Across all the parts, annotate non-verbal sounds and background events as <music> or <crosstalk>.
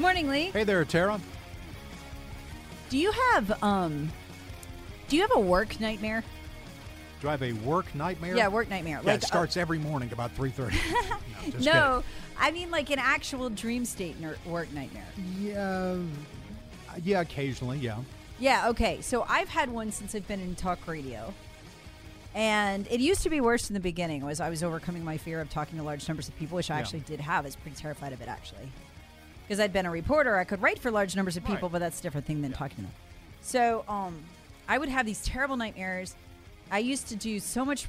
Good morning, Lee. Hey there, Tara. Do you have um do you have a work nightmare? Do I have a work nightmare? Yeah, work nightmare. Yeah, like it starts every morning about 3.30. <laughs> no, just No, I mean like an actual dream state ner- work nightmare. Yeah, yeah, occasionally, yeah. Yeah, okay. So I've had one since I've been in talk radio. And it used to be worse in the beginning was I was overcoming my fear of talking to large numbers of people, which I Yeah. actually did have. I was pretty terrified of it actually. Because I'd been a reporter, I could write for large numbers of people, Right. but that's a different thing than talking to them. So um, I would have these terrible nightmares. I used to do so much,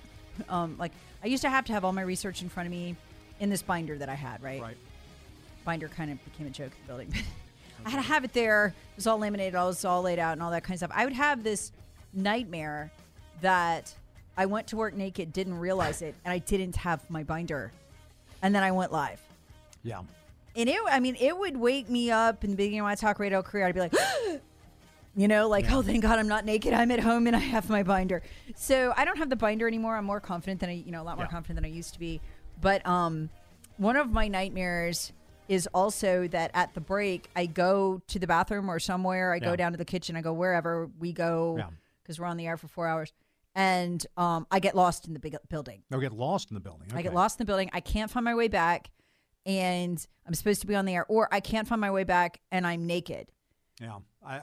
um, like I used to have to have all my research in front of me in this binder that I had, right? Right. binder kind of became a joke in the building. <laughs> I had to have it there. It was all laminated, all it was all laid out, and all that kind of stuff. I would have this nightmare that I went to work naked, didn't realize it, and I didn't have my binder, and then I went live. Yeah. And it, I mean, it would wake me up in the beginning of my talk radio career. I'd be like, <gasps> you know, like, oh, thank God I'm not naked. I'm at home and I have my binder. So I don't have the binder anymore. I'm more confident than I, you know, a lot more Yeah. confident than I used to be. But um, one of my nightmares is also that at the break, I go to the bathroom or somewhere. I go down to the kitchen. I go wherever we go Yeah. because we're on the air for four hours. And um, I get lost in the big building. They'll get lost in the building. I get lost in the building. I can't find my way back, and I'm supposed to be on the air, or I can't find my way back and I'm naked. Yeah. I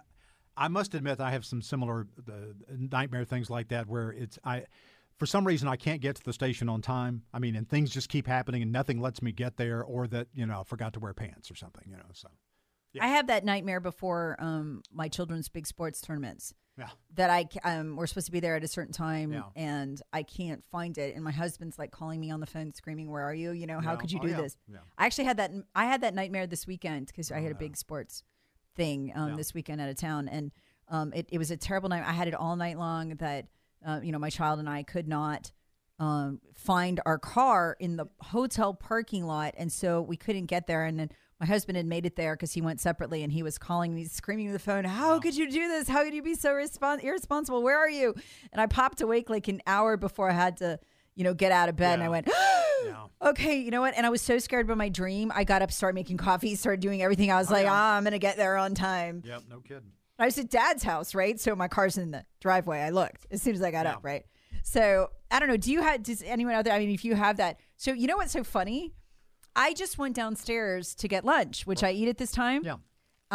I must admit I have some similar uh, nightmare things like that where it's I for some reason I can't get to the station on time. I mean, and things just keep happening and nothing lets me get there or that, you know, I forgot to wear pants or something, you know. So, Yeah. I have that nightmare before um, my children's big sports tournaments yeah. that I um, we're supposed to be there at a certain time Yeah. and I can't find it, and my husband's like calling me on the phone, screaming, "Where are you? You know, how Yeah. could you Oh, do yeah. this?" I actually had that. I had that nightmare this weekend because I had a big sports thing um, this weekend out of town, and um, it, it was a terrible night. I had it all night long. That uh, you know, my child and I could not um, find our car in the hotel parking lot, and so we couldn't get there. And then my husband had made it there because he went separately, and he was calling me, screaming to the phone, "How could you do this? How could you be so respons- irresponsible? Where are you?" And I popped awake like an hour before I had to, you know, get out of bed, and I went. Yeah. <gasps> Okay, you know what? And I was so scared about my dream. I got up, started making coffee, started doing everything. I was like, yeah. ah, I'm gonna get there on time. Yep, no kidding. I was at dad's house, right? So my car's in the driveway. I looked as soon as I got Yeah. up, right? So I don't know. Do you have? Does anyone out there? I mean, if you have that, so you know what's so funny? I just went downstairs to get lunch, which I eat at this time. Yeah.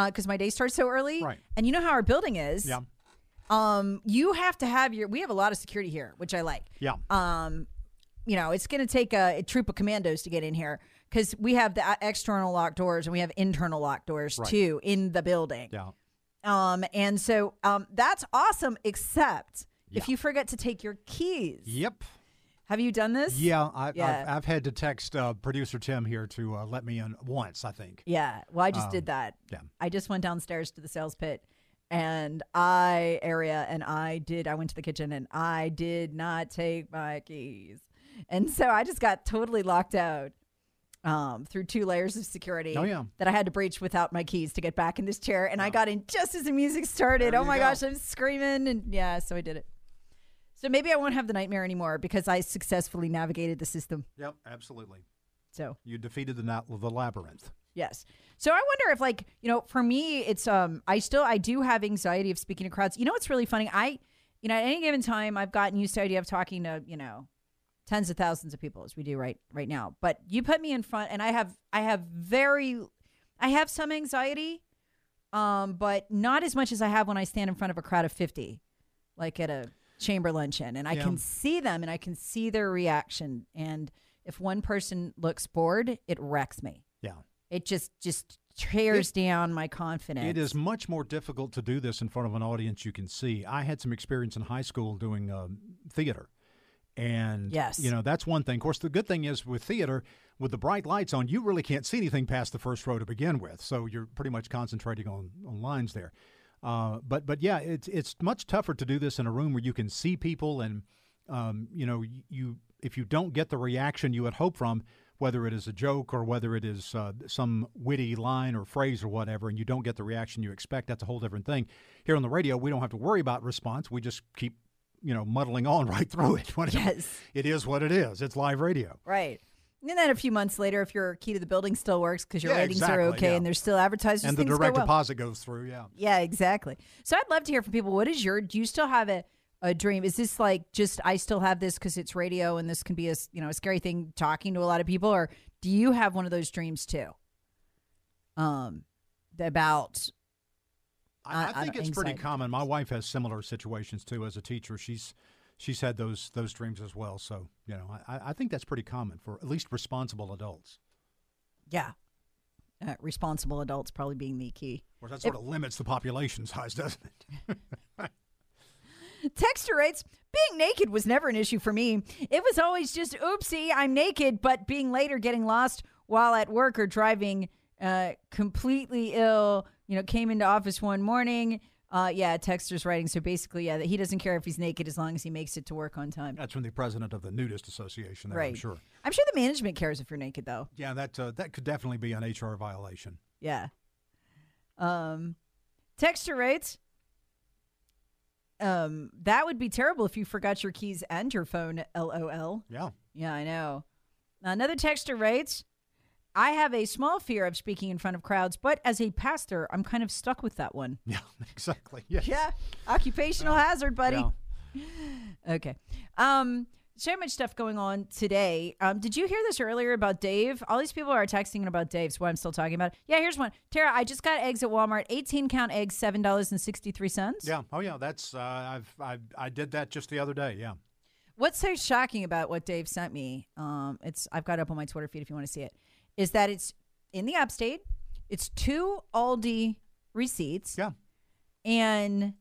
Because my day starts so early. Right. And you know how our building is. Yeah. Um, you have to have your. We have a lot of security here, which I like Yeah. um, you know, it's going to take a, a troop of commandos to get in here because we have the uh, external locked doors and we have internal locked doors Right. too in the building. yeah. Um, and so um, that's awesome, except if you forget to take your keys. Yep. Have you done this? Yeah, I, Yeah. I've, I've had to text uh, producer Tim here to uh, let me in once, I think. Yeah. Well, I just Um, did that. yeah. I just went downstairs to the sales pit and I area and I did I went to the kitchen and I did not take my keys. And so I just got totally locked out um, through two layers of security Oh, yeah. that I had to breach without my keys to get back in this chair. And I got in just as the music started. There oh my go. gosh, I'm screaming. And yeah, so I did it. So maybe I won't have the nightmare anymore because I successfully navigated the system. Yep, absolutely. So You defeated the, the labyrinth. Yes. So I wonder if like, you know, for me it's um I still I do have anxiety of speaking to crowds. You know what's really funny? I you know, at any given time, I've gotten used to the idea of talking to, you know, tens of thousands of people as we do right right now. But you put me in front, and I have I have very, I have some anxiety, um, but not as much as I have when I stand in front of a crowd of fifty, like at a chamber luncheon, and I Yeah. can see them and I can see their reaction. And if one person looks bored, it wrecks me. Yeah. It just just tears down my confidence. It is much more difficult to do this in front of an audience you can see. I had some experience in high school doing um, theater. And, Yes. you know, that's one thing. Of course, the good thing is with theater, with the bright lights on, you really can't see anything past the first row to begin with. So you're pretty much concentrating on, on lines there. Uh, but but yeah, it's it's much tougher to do this in a room where you can see people and um, you know you if you don't get the reaction you would hope from whether it is a joke or whether it is uh, some witty line or phrase or whatever, and you don't get the reaction you expect, that's a whole different thing. Here on the radio, we don't have to worry about response. We just keep you know muddling on <laughs> right through it. <laughs> It- Yes. it is what it is. It's live radio. Right. And then a few months later, if your key to the building still works because your Yeah, ratings exactly, are okay yeah. and there's still advertisers, and the direct go well. deposit goes through. Yeah. Yeah, exactly. So I'd love to hear from people. What is your? Do you still have a, a dream? Is this like just I still have this because it's radio and this can be a you know a scary thing talking to a lot of people, or do you have one of those dreams too? Um, about I, uh, I uh, think it's pretty common. My wife has similar situations too. As a teacher, she's she's had those those dreams as well. So you know, I, I think that's pretty common for at least responsible adults. yeah, uh, responsible adults probably being the key. Of course, that sort of limits the population size, doesn't it? <laughs> <laughs> Texter writes, being naked was never an issue for me. It was always just, oopsie, I'm naked, but being late or getting lost while at work or driving uh, completely ill, you know, came into office one morning. Uh, yeah, Texter's writing. So basically, yeah, that he doesn't care if he's naked as long as he makes it to work on time. That's from the president of the Nudist Association. There, right. I'm sure. I'm sure the management cares if you're naked, though. Yeah, that uh, that could definitely be an HR violation. Yeah. Um, Texter writes, um, that would be terrible if you forgot your keys and your phone. LOL. Yeah. Yeah, I know. Another texter writes, I have a small fear of speaking in front of crowds, but as a pastor, I'm kind of stuck with that one. Yeah. <laughs> Exactly. Yes. Yeah. Occupational hazard, buddy. Yeah. <laughs> Okay. Um, so much stuff going on today. Um, did you hear this earlier about Dave? All these people are texting about Dave, so why I'm still talking about it. Yeah, here's one. Tara, I just got eggs at Walmart. 18 count eggs, $7.63. Yeah. Oh, yeah. That's uh, I've I I did that just the other day. Yeah. What's so shocking about what Dave sent me? Um, it's I've got it up on my Twitter feed if you want to see it. Is that it's in the upstate. It's two Aldi receipts, Yeah. and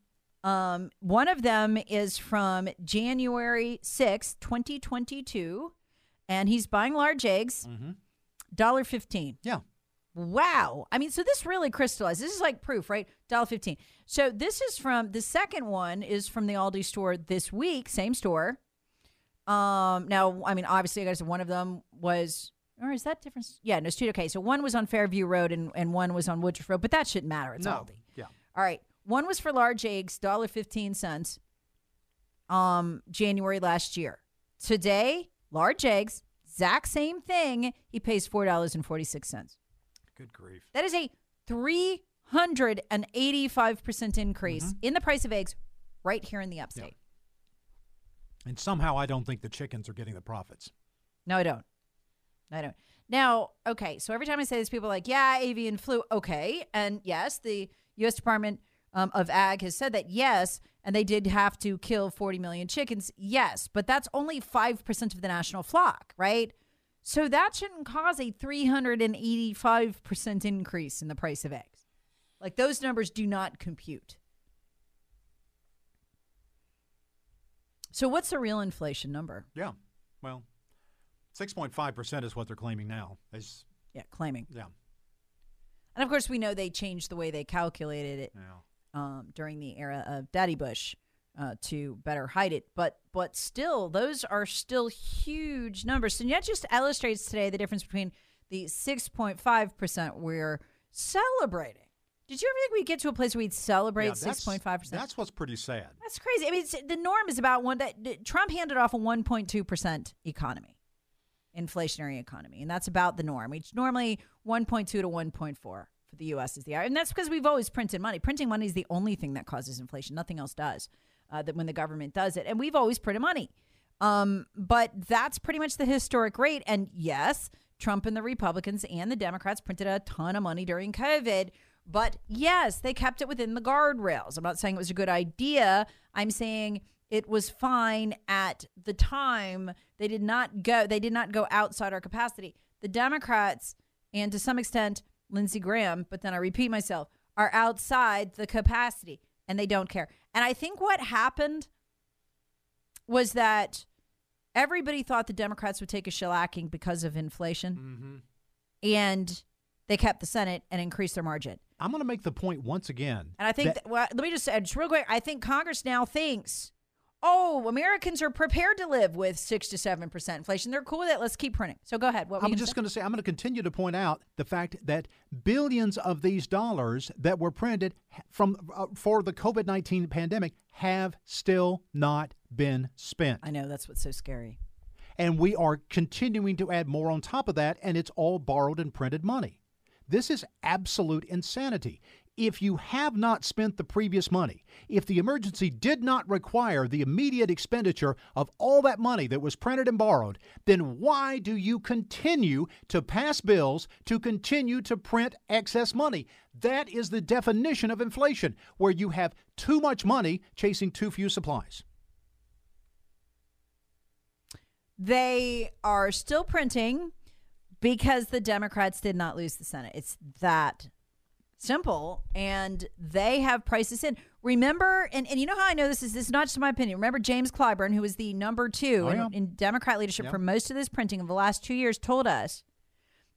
um, one of them is from January sixth, twenty twenty two, and he's buying large eggs, dollar fifteen. Yeah. Wow. I mean, so this really crystallized. This is like proof, right? Dollar fifteen. So this is from the second one is from the Aldi store this week, same store. Um, now, I mean, obviously, I guess one of them was, or is that different? Yeah, no, it's two. Okay, so one was on Fairview Road and, and one was on Woodruff Road, but that shouldn't matter. It's No. Aldi. Yeah. All right. One was for large eggs, dollar fifteen cents. Um, January last year. Today, large eggs, exact same thing. He pays four dollars and forty six cents. Good grief. That is a three hundred and eighty five percent increase in the price of eggs, right here in the upstate. And somehow I don't think the chickens are getting the profits. No, I don't. I don't. Now, okay, so every time I say this, people are like, yeah, avian flu. Okay. And yes, the U.S. Department um, of Ag has said that, yes, and they did have to kill 40 million chickens. Yes, but that's only 5% of the national flock, right? So that shouldn't cause a 385% increase in the price of eggs. Like those numbers do not compute. So what's the real inflation number? Yeah. Well, 6.5% is what they're claiming now. Is Yeah, claiming. yeah. And of course, we know they changed the way they calculated it Yeah. um, during the era of Daddy Bush uh, to better hide it. But but still, those are still huge numbers. And that just illustrates today the difference between the six point five percent we're celebrating. Did you ever think we'd get to a place where we'd celebrate Yeah, six point five percent? That's what's pretty sad. That's crazy. I mean, the norm is about one. That that Trump handed off a one point two percent economy, inflationary economy, and that's about the norm. It's normally one point two to one point four for the U.S. is the and that's because we've always printed money. Printing money is the only thing that causes inflation. Nothing else does. uh, that when the government does it, and we've always printed money. Um, but that's pretty much the historic rate. And yes, Trump and the Republicans and the Democrats printed a ton of money during COVID. But yes, they kept it within the guardrails. I'm not saying it was a good idea. I'm saying it was fine at the time. They did not go. They did not go outside our capacity. The Democrats and to some extent Lindsey Graham, but then I repeat myself, are outside the capacity and they don't care. And I think what happened was that everybody thought the Democrats would take a shellacking because of inflation. Mm-hmm. And they kept the Senate and increased their margin. I'm going to make the point once again. And I think, that, well, let me just say, just real quick. I think Congress now thinks, oh, Americans are prepared to live with six to seven percent inflation. They're cool with it. Let's keep printing. So go ahead. What I'm just going to say, I'm going to continue to point out the fact that billions of these dollars that were printed from uh, for the COVID-19 pandemic have still not been spent. I know that's what's so scary. And we are continuing to add more on top of that, and it's all borrowed and printed money. This is absolute insanity. If you have not spent the previous money, if the emergency did not require the immediate expenditure of all that money that was printed and borrowed, then why do you continue to pass bills to continue to print excess money? That is the definition of inflation, where you have too much money chasing too few supplies. They are still printing because the Democrats did not lose the Senate. It's that simple. And they have prices in. Remember, and, and you know how I know this is this is not just my opinion. Remember James Clyburn, who was the number two Oh, yeah. in, in Democrat leadership Yeah. for most of this printing of the last two years, told us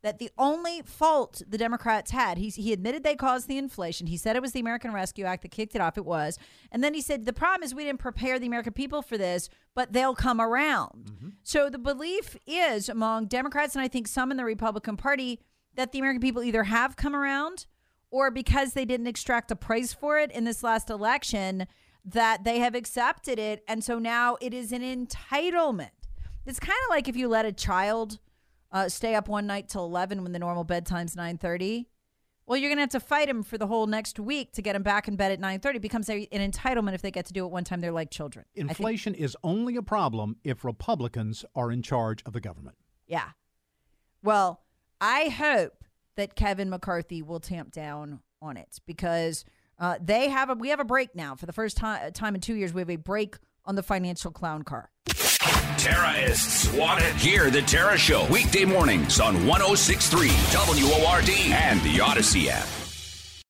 that the only fault the Democrats had, he, he admitted they caused the inflation. He said it was the American Rescue Act that kicked it off. It was. And then he said, the problem is we didn't prepare the American people for this, but they'll come around. Mm-hmm. So the belief is among Democrats and I think some in the Republican Party that the American people either have come around or because they didn't extract a price for it in this last election, that they have accepted it. And so now it is an entitlement. It's kind of like if you let a child uh, stay up one night till 11 when the normal bedtime's 9.30 well you're going to have to fight him for the whole next week to get him back in bed at 9.30 it becomes a, an entitlement if they get to do it one time they're like children Inflation is only a problem if Republicans are in charge of the government. yeah well i hope that kevin mccarthy will tamp down on it because uh, they have a we have a break now for the first time time in two years we have a break on the financial clown car Terrorists want it. Hear the Tara Show weekday mornings on 1063 WORD and the Odyssey app.